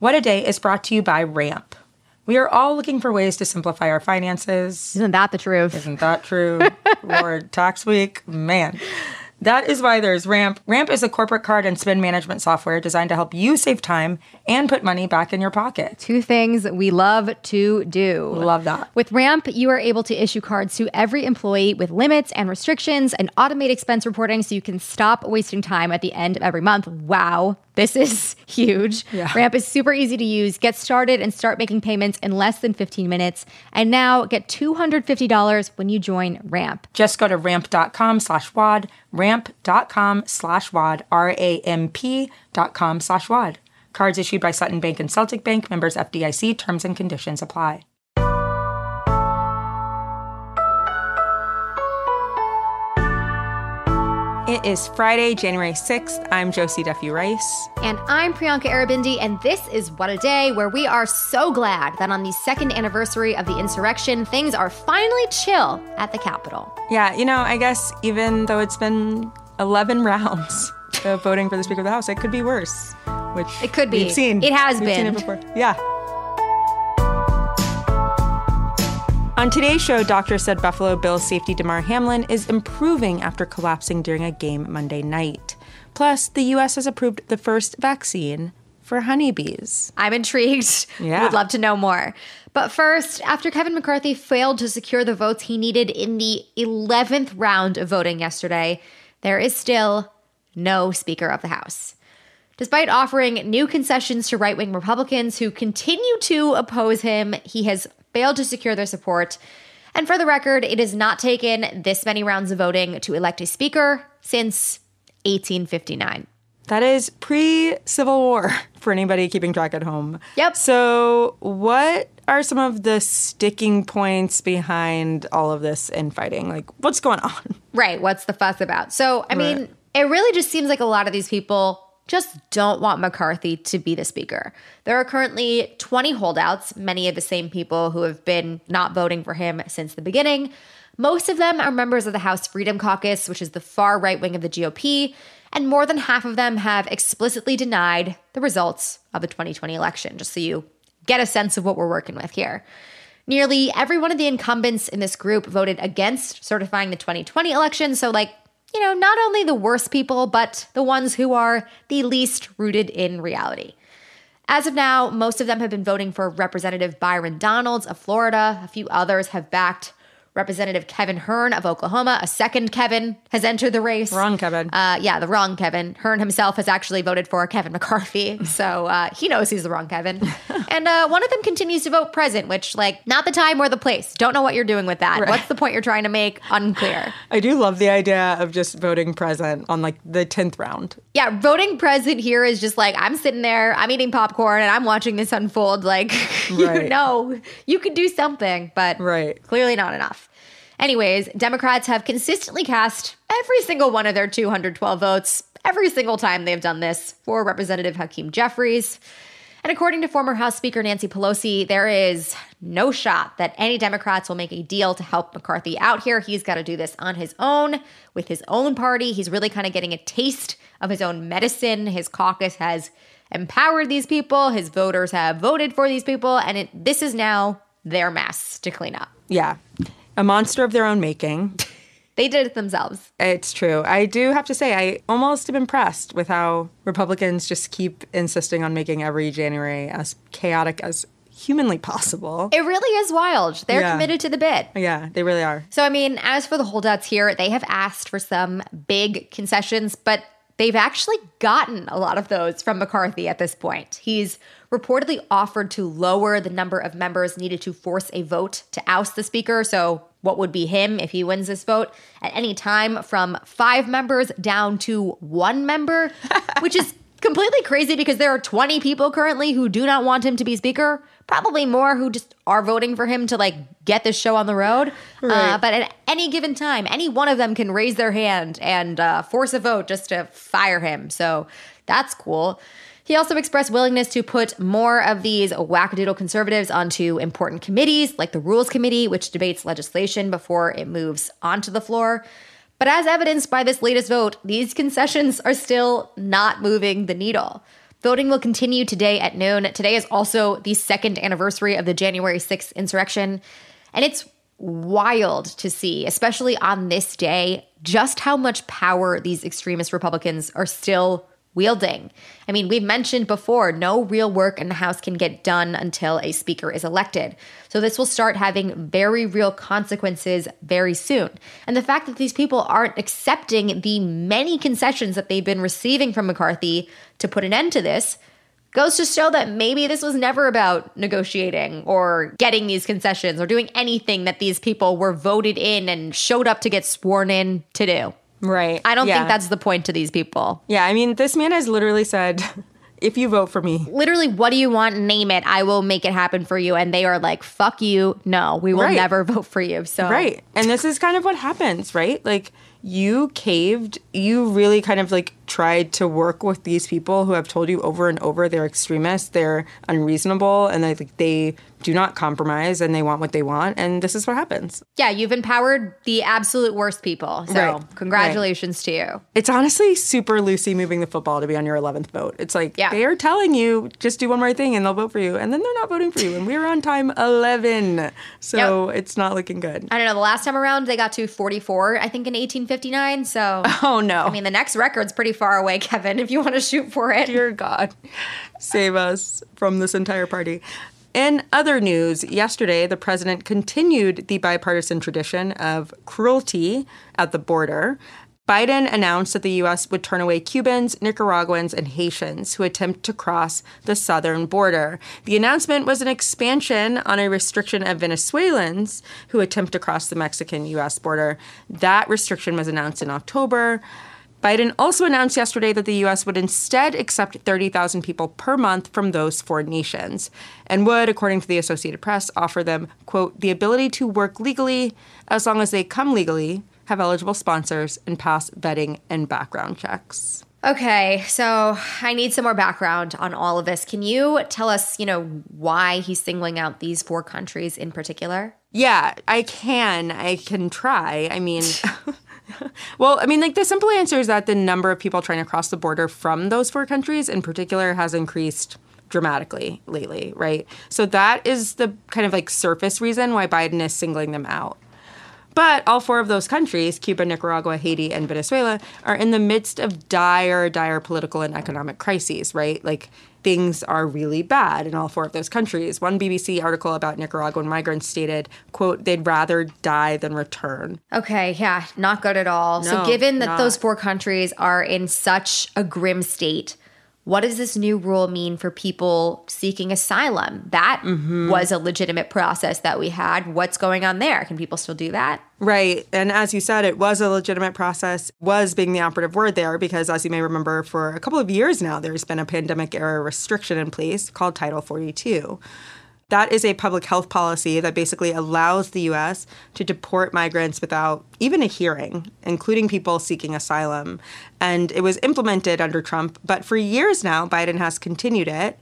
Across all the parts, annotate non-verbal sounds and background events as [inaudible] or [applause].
What a Day is brought to you by Ramp. We are all looking for ways to simplify our finances. Isn't that the truth? Isn't that true? [laughs] Lord, tax week, man. That is why there's Ramp. Ramp is a corporate card and spend management software designed to help you save time and put money back in your pocket. Two things we love to do. Love that. With Ramp, you are able to issue cards to every employee with limits and restrictions and automate expense reporting so you can stop wasting time at the end of every month. Wow. This is [laughs] huge. Yeah. Ramp is super easy to use. Get started and start making payments in less than 15 minutes. And now get $250 when you join Ramp. Just go to ramp.com slash WAD, ramp.com slash WAD, R-A-M-P dot com slash WAD. Cards issued by Sutton Bank and Celtic Bank, members FDIC, terms and conditions apply. It is Friday, January 6th. I'm Josie Duffy Rice. And I'm Priyanka Aribindi, and this is What a Day, where we are so glad that on the second anniversary of the insurrection, things are finally chill at the Capitol. Yeah, you know, I guess even though it's been 11 [laughs] rounds of voting for the Speaker of the House, it could be worse. Which It could be. We've seen. It has We've Seen been. it before. Yeah. On today's show, doctors said Buffalo Bills safety Damar Hamlin is improving after collapsing during a game Monday night. Plus, the U.S. has approved the first vaccine for honeybees. I'm intrigued. Yeah. Would love to know more. But first, after Kevin McCarthy failed to secure the votes he needed in the 11th round of voting yesterday, there is still no Speaker of the House. Despite offering new concessions to right wing Republicans who continue to oppose him, he has failed to secure their support. And for the record, it has not taken this many rounds of voting to elect a Speaker since 1859. That is pre Civil War [laughs] for anybody keeping track at home. Yep. So, what are some of the sticking points behind all of this infighting? Like, what's going on? Right. What's the fuss about? So, I mean, Right. it really just seems like a lot of these people just don't want McCarthy to be the speaker. There are currently 20 holdouts, many of the same people who have been not voting for him since the beginning. Most of them are members of the House Freedom Caucus, which is the far right wing of the GOP, and more than half of them have explicitly denied the results of the 2020 election, just so you get a sense of what we're working with here. Nearly every one of the incumbents in this group voted against certifying the 2020 election. So, like, you know, not only the worst people, but the ones who are the least rooted in reality. As of now, most of them have been voting for Representative Byron Donalds of Florida. A few others have backed Representative Kevin Hern of Oklahoma. A second Kevin has entered the race. Wrong, Kevin. Uh, yeah, the wrong Kevin. Hern himself has actually voted for Kevin McCarthy, [laughs] so uh, he knows he's the wrong Kevin. [laughs] and uh, one of them continues to vote present, which, like, not the time or the place. Don't know what you're doing with that. Right. What's the point you're trying to make? Unclear. [laughs] I do love the idea of just voting present on like the 10th round. Yeah, voting present here is just like I'm sitting there, I'm eating popcorn, and I'm watching this unfold. Like, you know, you could do something, but Right. clearly not enough. Anyways, Democrats have consistently cast every single one of their 212 votes every single time they've done this for Representative Hakeem Jeffries. And according to former House Speaker Nancy Pelosi, there is no shot that any Democrats will make a deal to help McCarthy out here. He's got to do this on his own with his own party. He's really kind of getting a taste of his own medicine. His caucus has empowered these people, his voters have voted for these people, and it, this is now their mess to clean up. Yeah. A monster of their own making. [laughs] They did it themselves. It's true. I do have to say, I almost am impressed with how Republicans just keep insisting on making every January as chaotic as humanly possible. It really is wild. They're Yeah. committed to the bit. Yeah, they really are. So, I mean, as for the holdouts here, they have asked for some big concessions, but they've actually gotten a lot of those from McCarthy at this point. He's reportedly offered to lower the number of members needed to force a vote to oust the speaker. So, what would be him if he wins this vote? At any time from five members down to one member, [laughs] which is completely crazy because there are 20 people currently who do not want him to be speaker. Probably more who just are voting for him to like get this show on the road. Uh, but at any given time any one of them can raise their hand and uh, force a vote just to fire him. So that's cool he also expressed willingness to put more of these wackadoodle conservatives onto important committees like the rules committee which debates legislation before it moves onto the floor but as evidenced by this latest vote, these concessions are still not moving the needle. Voting will continue today at noon. Today is also the second anniversary of the January 6th insurrection. And it's wild to see, especially on this day, just how much power these extremist Republicans are still wielding. I mean, we've mentioned before, no real work in the House can get done until a speaker is elected. So this will start having very real consequences very soon. And the fact that these people aren't accepting the many concessions that they've been receiving from McCarthy to put an end to this goes to show that maybe this was never about negotiating or getting these concessions or doing anything that these people were voted in and showed up to get sworn in to do. Right. I don't Yeah. think that's the point to these people. Yeah, I mean, this man has literally said, [laughs] if you vote for me, Literally, what do you want? Name it. I will make it happen for you. And they are like, fuck you. No, we will Right. never [laughs] vote for you. So, Right. And this is kind of what happens, right? Like you caved, you really kind of like tried to work with these people who have told you over and over they're extremists, they're unreasonable, and they like they do not compromise and they want what they want, and this is what happens. yeah, you've empowered the absolute worst people. So, Right. congratulations to you. It's honestly super Lucy moving the football to be on your 11th vote. It's like Yeah. they are telling you just do one right thing and they'll vote for you, and then they're not voting for you, and we're on time 11. So it's not looking good. I don't know. The last time around, they got to 44, I think, in 1859. So, Oh no. I mean, the next record's pretty far away, Kevin, if you want to shoot for it. Dear God, save us from this entire party. In other news, yesterday the president continued the bipartisan tradition of cruelty at the border. Biden announced that the U.S. would turn away Cubans, Nicaraguans, and Haitians who attempt to cross the southern border. The announcement was an expansion on a restriction of Venezuelans who attempt to cross the Mexican U.S. border. That restriction was announced in October. Biden also announced yesterday that the U.S. would instead accept 30,000 people per month from those four nations and would, according to the Associated Press, offer them, quote, the ability to work legally as long as they come legally, have eligible sponsors, and pass vetting and background checks. Okay, so I need some more background on all of this. Can you tell us, you know, why he's singling out these four countries in particular? Yeah, I can. I can try. I mean, [laughs] [laughs] well, I mean, like the simple answer is that the number of people trying to cross the border from those four countries in particular has increased dramatically lately, right? So that is the kind of like surface reason why Biden is singling them out. But all four of those countries, Cuba, Nicaragua, Haiti, and Venezuela, are in the midst of dire, dire political and economic crises, right? Like things are really bad in all four of those countries. One BBC article about Nicaraguan migrants stated, quote, they'd rather die than return. Okay, yeah, not good at all. so, given that not. those four countries are in such a grim state, what does this new rule mean for people seeking asylum? That Mm-hmm. was a legitimate process that we had. What's going on there? Can people still do that? Right. And as you said, it was a legitimate process, was being the operative word there, because as you may remember, for a couple of years now, there's been a pandemic era restriction in place called Title 42. That is a public health policy that basically allows the U.S. to deport migrants without even a hearing, including people seeking asylum. And it was implemented under Trump, but for years now, Biden has continued it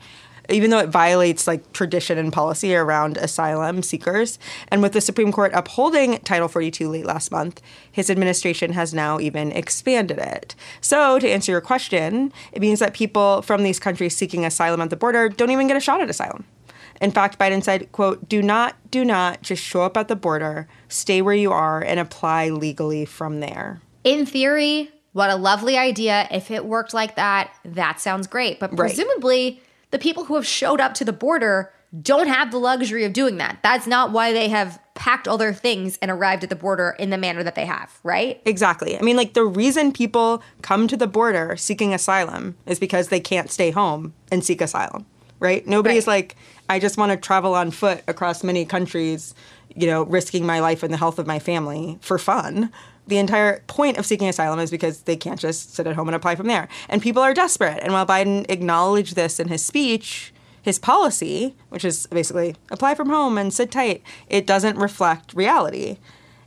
even though it violates like tradition and policy around asylum seekers. And with the Supreme Court upholding Title 42 late last month, his administration has now even expanded it. So, to answer your question, it means that people from these countries seeking asylum at the border don't even get a shot at asylum. In fact, Biden said, quote, do not, do not just show up at the border, stay where you are, and apply legally from there. In theory, what a lovely idea. If it worked like that, that sounds great. But Right. presumably, the people who have showed up to the border don't have the luxury of doing that. That's not why they have packed all their things and arrived at the border in the manner that they have, right? Exactly. I mean, like the reason people come to the border seeking asylum is because they can't stay home and seek asylum, right? Nobody's Right. like, I just want to travel on foot across many countries, you know, risking my life and the health of my family for fun. The entire point of seeking asylum is because they can't just sit at home and apply from there. And people are desperate. And while Biden acknowledged this in his speech, his policy, which is basically apply from home and sit tight, it doesn't reflect reality.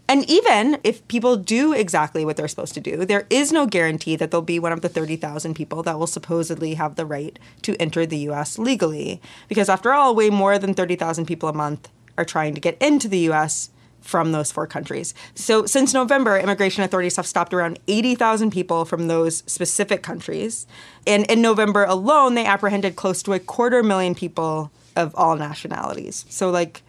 And even if people do exactly what they're supposed to do, there is no guarantee that they'll be one of the 30,000 people that will supposedly have the right to enter the US legally. Because after all, way more than 30,000 people a month are trying to get into the US from those four countries. So since November, immigration authorities have stopped around 80,000 people from those specific countries. And in November alone, they apprehended close to a quarter million people of all nationalities. So, like,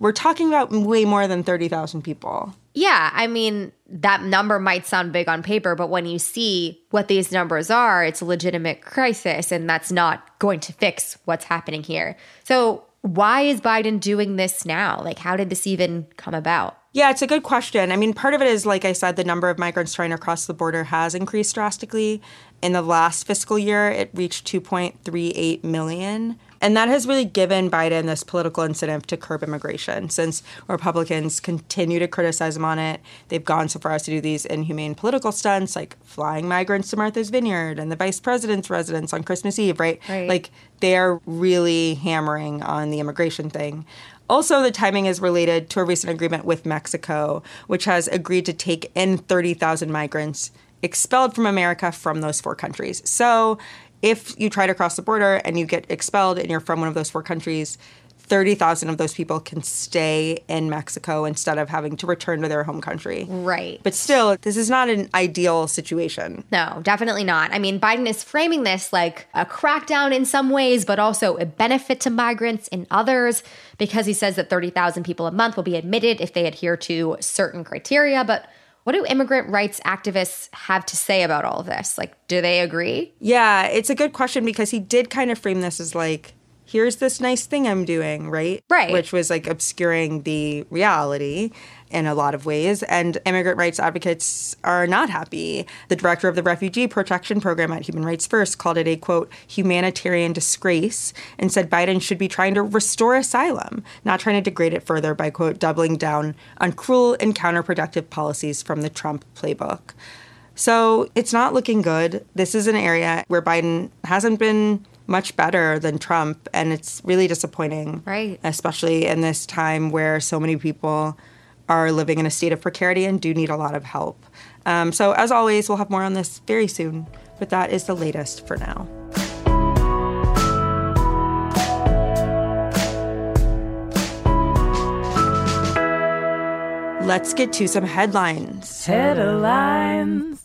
we're talking about way more than 30,000 people. Yeah, I mean, that number might sound big on paper, but when you see what these numbers are, it's a legitimate crisis, and that's not going to fix what's happening here. So, why is Biden doing this now? Like, how did this even come about? Yeah, it's a good question. I mean, part of it is, like I said, the number of migrants trying to cross the border has increased drastically. In the last fiscal year, it reached 2.38 million. And that has really given Biden this political incentive to curb immigration since Republicans continue to criticize him on it. They've gone so far as to do these inhumane political stunts like flying migrants to Martha's Vineyard and the vice president's residence on Christmas Eve, right? right. Like they're really hammering on the immigration thing. Also, the timing is related to a recent agreement with Mexico, which has agreed to take in 30,000 migrants expelled from America from those four countries. So, if you try to cross the border and you get expelled and you're from one of those four countries, 30,000 of those people can stay in Mexico instead of having to return to their home country. Right. But still, this is not an ideal situation. No, definitely not. I mean, Biden is framing this like a crackdown in some ways, but also a benefit to migrants in others because he says that 30,000 people a month will be admitted if they adhere to certain criteria. But what do immigrant rights activists have to say about all of this? Like, do they agree? Yeah, it's a good question because he did kind of frame this as like, here's this nice thing I'm doing, right? Right. Which was like obscuring the reality in a lot of ways. And immigrant rights advocates are not happy. The director of the Refugee Protection Program at Human Rights First called it a quote, humanitarian disgrace and said Biden should be trying to restore asylum, not trying to degrade it further by quote, doubling down on cruel and counterproductive policies from the Trump playbook. So it's not looking good. This is an area where Biden hasn't been much better than Trump, and it's really disappointing. Right. Especially in this time where so many people are living in a state of precarity and do need a lot of help. Um, so, as always, we'll have more on this very soon, but that is the latest for now. Let's get to some headlines. Headlines.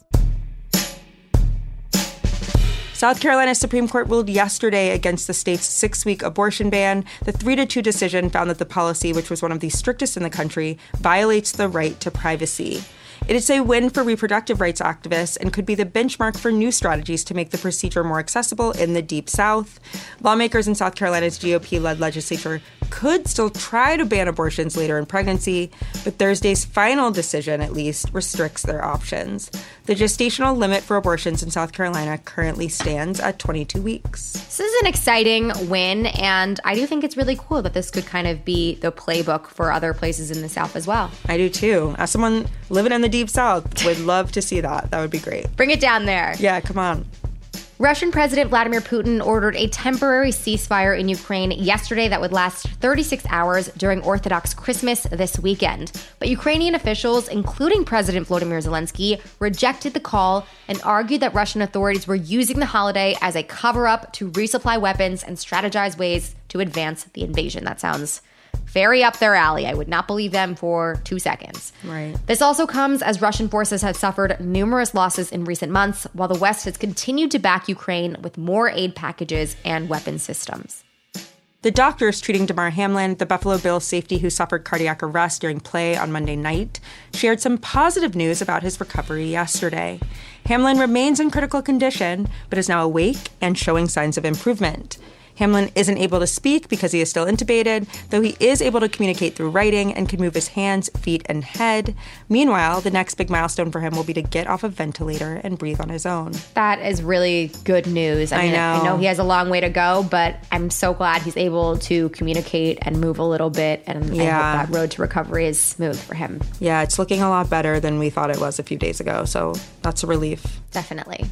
South Carolina Supreme Court ruled yesterday against the state's six week abortion ban. The 3 to 2 decision found that the policy, which was one of the strictest in the country, violates the right to privacy. It is a win for reproductive rights activists and could be the benchmark for new strategies to make the procedure more accessible in the Deep South. Lawmakers in South Carolina's GOP led legislature could still try to ban abortions later in pregnancy, but Thursday's final decision, at least, restricts their options. The gestational limit for abortions in South Carolina currently stands at 22 weeks. This is an exciting win, and I do think it's really cool that this could kind of be the playbook for other places in the South as well. I do too. As someone living in the Deep South, would love to see that. That would be great. Bring it down there. Yeah, come on. Russian President Vladimir Putin ordered a temporary ceasefire in Ukraine yesterday that would last 36 hours during Orthodox Christmas this weekend. But Ukrainian officials, including President Volodymyr Zelensky, rejected the call and argued that Russian authorities were using the holiday as a cover up to resupply weapons and strategize ways to advance the invasion. That sounds very up their alley. I would not believe them for two seconds. Right. This also comes as Russian forces have suffered numerous losses in recent months, while the West has continued to back Ukraine with more aid packages and weapon systems. The doctors treating Damar Hamlin, the Buffalo Bills safety who suffered cardiac arrest during play on Monday night, shared some positive news about his recovery yesterday. Hamlin remains in critical condition, but is now awake and showing signs of improvement. Hamlin isn't able to speak because he is still intubated, though he is able to communicate through writing and can move his hands, feet, and head. Meanwhile, the next big milestone for him will be to get off a ventilator and breathe on his own. That is really good news. I, I mean, know. I know he has a long way to go, but I'm so glad he's able to communicate and move a little bit. And Yeah. I hope that road to recovery is smooth for him. Yeah, it's looking a lot better than we thought it was a few days ago, so that's a relief. Definitely.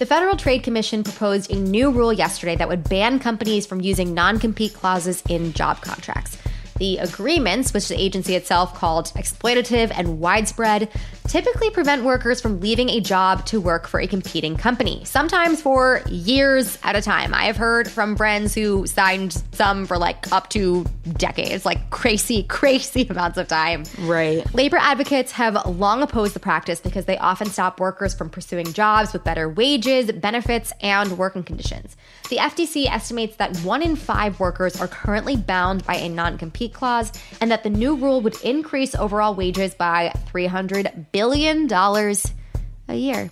The Federal Trade Commission proposed a new rule yesterday that would ban companies from using non compete clauses in job contracts. The agreements, which the agency itself called exploitative and widespread, typically prevent workers from leaving a job to work for a competing company, sometimes for years at a time. I have heard from friends who signed some for like up to decades, like crazy, [laughs] crazy amounts of time. Right. Labor advocates have long opposed the practice because they often stop workers from pursuing jobs with better wages, benefits, and working conditions. The FTC estimates that one in five workers are currently bound by a non compete clause, and that the new rule would increase overall wages by $300 billion a year.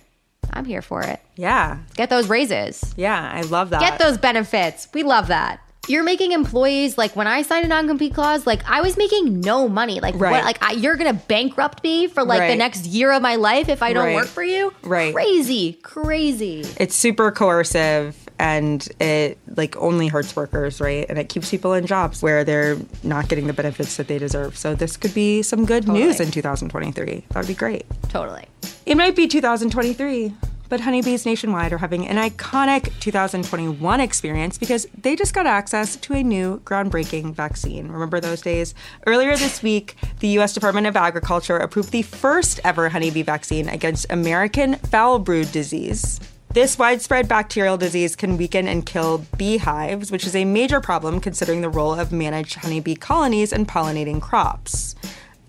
I'm here for it. Yeah. Get those raises. Yeah. I love that. Get those benefits. We love that. You're making employees like when I signed a non-compete clause, like I was making no money. Like Right. what? Like I, you're gonna bankrupt me for like the next year of my life if I don't Right. work for you. Right. Crazy, crazy. it's super coercive and it like only hurts workers, right? And it keeps people in jobs where they're not getting the benefits that they deserve. So this could be some good news in 2023. That would be great. Totally. It might be 2023, but honeybees nationwide are having an iconic 2021 experience because they just got access to a new groundbreaking vaccine. Remember those days? Earlier this week, the U.S. Department of Agriculture approved the first ever honeybee vaccine against American foul brood disease. This widespread bacterial disease can weaken and kill beehives, which is a major problem considering the role of managed honeybee colonies in pollinating crops.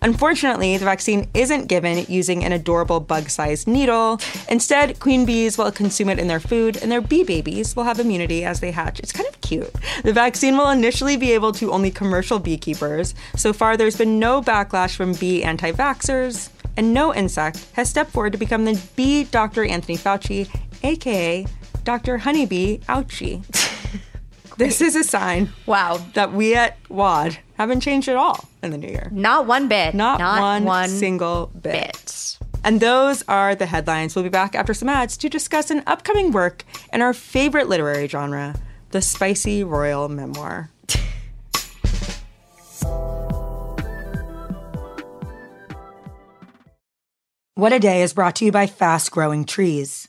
Unfortunately, the vaccine isn't given using an adorable bug sized needle. Instead, queen bees will consume it in their food, and their bee babies will have immunity as they hatch. It's kind of cute. The vaccine will initially be able to only commercial beekeepers. So far, there's been no backlash from bee anti vaxxers, and no insect has stepped forward to become the bee Dr. Anthony Fauci, aka Dr. Honeybee Ouchie. [laughs] this is a sign Wow. that we at WAD haven't changed at all in the new year. Not one bit. Not, one, one single bit. bit. And those are the headlines. We'll be back after some ads to discuss an upcoming work in our favorite literary genre, the spicy royal memoir. [laughs] What a Day is brought to you by Fast Growing Trees.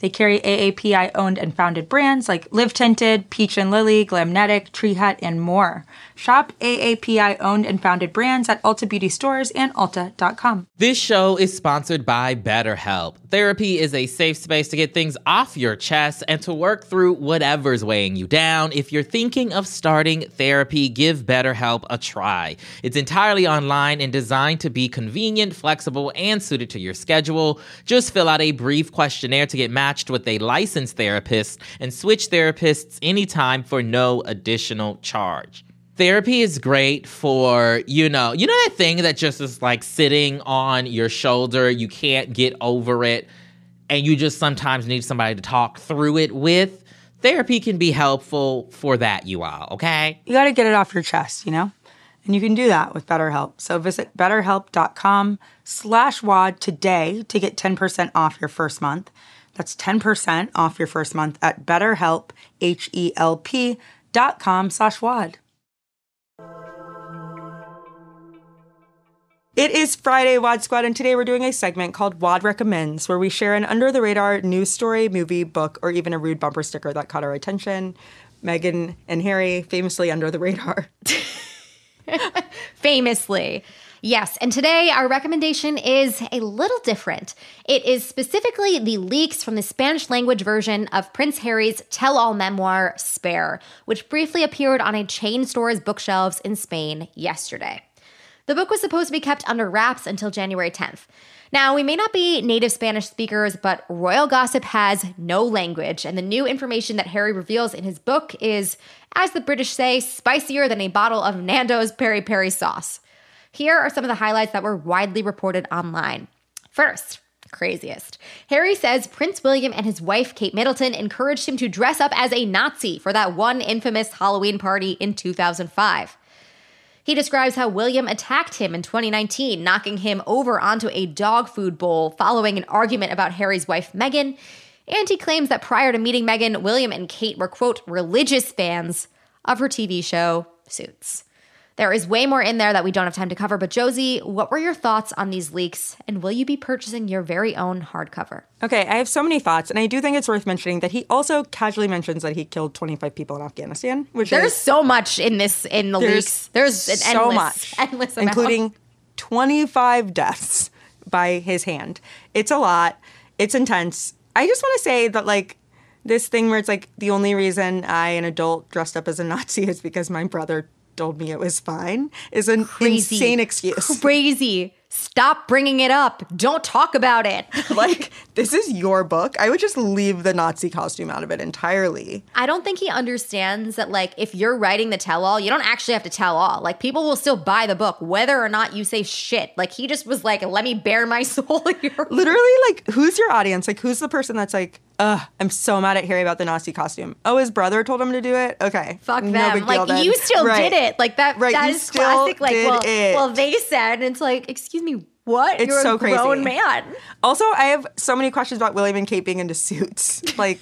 They carry AAPI owned and founded brands like Live Tinted, Peach and Lily, Glamnetic, Tree Hut, and more. Shop AAPI owned and founded brands at Ulta Beauty stores and Ulta.com. This show is sponsored by BetterHelp. Therapy is a safe space to get things off your chest and to work through whatever's weighing you down. If you're thinking of starting therapy, give BetterHelp a try. It's entirely online and designed to be convenient, flexible, and suited to your schedule. Just fill out a brief questionnaire to get matched with a licensed therapist and switch therapists anytime for no additional charge therapy is great for you know you know that thing that just is like sitting on your shoulder you can't get over it and you just sometimes need somebody to talk through it with therapy can be helpful for that you all okay You got to get it off your chest, you know? And you can do that with BetterHelp. So visit betterhelp.com slash WAD today to get 10% off your first month. That's 10% off your first month at betterhelp, H-E-L-P dot com slash WAD. It is Friday, Wad Squad, and today we're doing a segment called Wad Recommends, where we share an under the radar news story, movie, book, or even a rude bumper sticker that caught our attention. Meghan and Harry, famously under the radar. [laughs] Famously. Yes, and today our recommendation is a little different. It is specifically the leaks from the Spanish language version of Prince Harry's tell all memoir, Spare, which briefly appeared on a chain store's bookshelves in Spain yesterday. The book was supposed to be kept under wraps until January 10th. Now, we may not be native Spanish speakers, but royal gossip has no language, and the new information that Harry reveals in his book is, as the British say, spicier than a bottle of Nando's peri peri sauce. Here are some of the highlights that were widely reported online. First, craziest. Harry says Prince William and his wife, Kate Middleton, encouraged him to dress up as a Nazi for that one infamous Halloween party in 2005. He describes how William attacked him in 2019, knocking him over onto a dog food bowl following an argument about Harry's wife, Meghan. And he claims that prior to meeting Meghan, William and Kate were, quote, religious fans of her TV show, Suits. There is way more in there that we don't have time to cover, but Josie, what were your thoughts on these leaks, and will you be purchasing your very own hardcover? Okay, I have so many thoughts, and I do think it's worth mentioning that he also casually mentions that he killed 25 people in Afghanistan, which There's is so much in this in the there's leaks. There's an so endless, much, [laughs] endless amount. including 25 deaths by his hand. It's a lot. It's intense. I just want to say that like this thing where it's like the only reason I, an adult, dressed up as a Nazi [laughs] is because my brother told me it was fine is an Crazy. insane excuse. [laughs] crazy. Stop bringing it up. Don't talk about it. [laughs] like this is your book. I would just leave the Nazi costume out of it entirely. I don't think he understands that, like, if you're writing the tell all, you don't actually have to tell all. Like, people will still buy the book, whether or not you say shit. Like, he just was like, let me bare my [laughs] soul here. Literally, like, who's your audience? Like, who's the person that's like, ugh, I'm so mad at Harry about the Nazi costume. Oh, his brother told him to do it? Okay. Fuck No them. like, then. you still Right. did it. Like, that, Right, that you is still classic. Like, well, it. well, they said, and it's like, excuse me, what? It's You're so a grown crazy. man. Also, I have so many questions about William and Kate being into suits. [laughs] Like,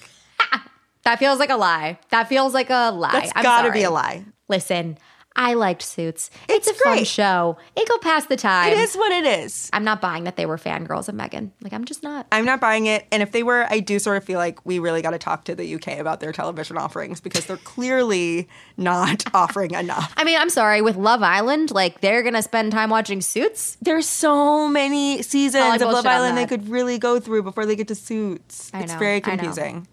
That feels like a lie. That feels like a lie. that's I'm gotta sorry. be a lie. Listen, I liked Suits. It's, It's a fun great. show. It go past the time. It is what it is. I'm not buying that they were fangirls of Meghan. Like, I'm just not. I'm not buying it. And if they were, I do sort of feel like we really got to talk to the UK about their television offerings because they're clearly not [laughs] offering enough. I mean, I'm sorry. With Love Island, like, they're going to spend time watching Suits. There's so many oh, seasons I'll of Love Island they could really go through before they get to Suits. I it's very confusing.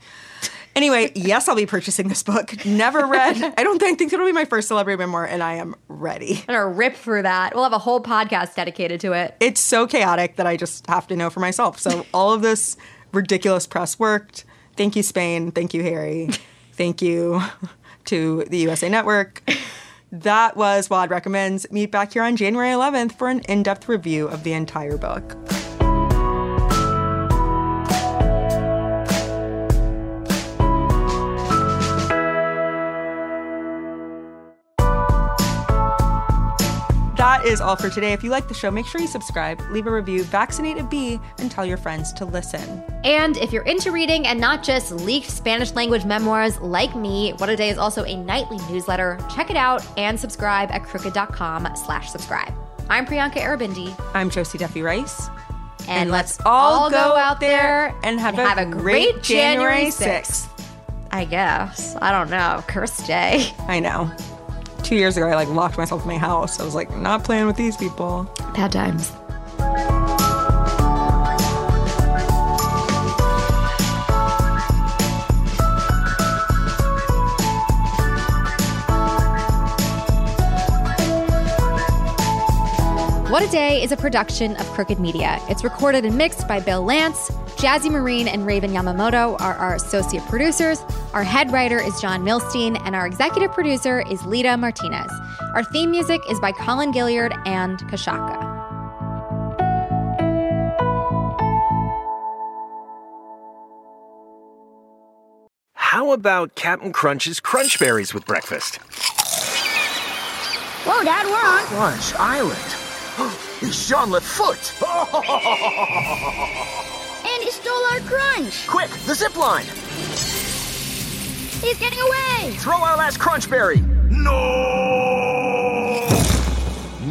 Anyway, yes, I'll be purchasing this book. Never read. [laughs] I don't think, think it'll be my first celebrity memoir, and I am ready. I'm to rip through that. We'll have a whole podcast dedicated to it. It's so chaotic that I just have to know for myself. So [laughs] all of this ridiculous press worked. Thank you, Spain. Thank you, Harry. [laughs] Thank you to the USA Network. That was Wad Recommends. Meet back here on January 11th for an in depth review of the entire book. Is all for today. If you like the show, make sure you subscribe, leave a review, vaccinate a bee, and tell your friends to listen. And if you're into reading and not just leaked Spanish language memoirs like me, What a Day is also a nightly newsletter. Check it out and subscribe at crooked.com slash subscribe. I'm Priyanka Aribindi. I'm Josie Duffy Rice. And, let's all go out there and have, a, great great January 6th. I guess. I don't know. Curse day. I know. Two years ago, I like locked myself in my house. I was like, not playing with these people. Bad times. What a Day is a production of Crooked Media. It's recorded and mixed by Bill Lance. Jazzy Marine and Raven Yamamoto are our associate producers. Our head writer is John Milstein, and our executive producer is Lita Martinez. Our theme music is by Colin Gilliard and Kashaka. How about Cap'n Crunch's Crunch Berries with breakfast? Whoa, Dad, we're on. Crunch Island. It's Jean Foot. And stole our crunch. Quick, the zip line. He's getting away. Throw our last Crunch Berry. No!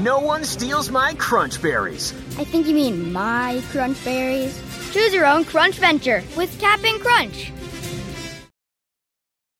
no one steals my crunch berries. I think you mean my crunch berries. Choose your own crunch venture with Cap'n Crunch.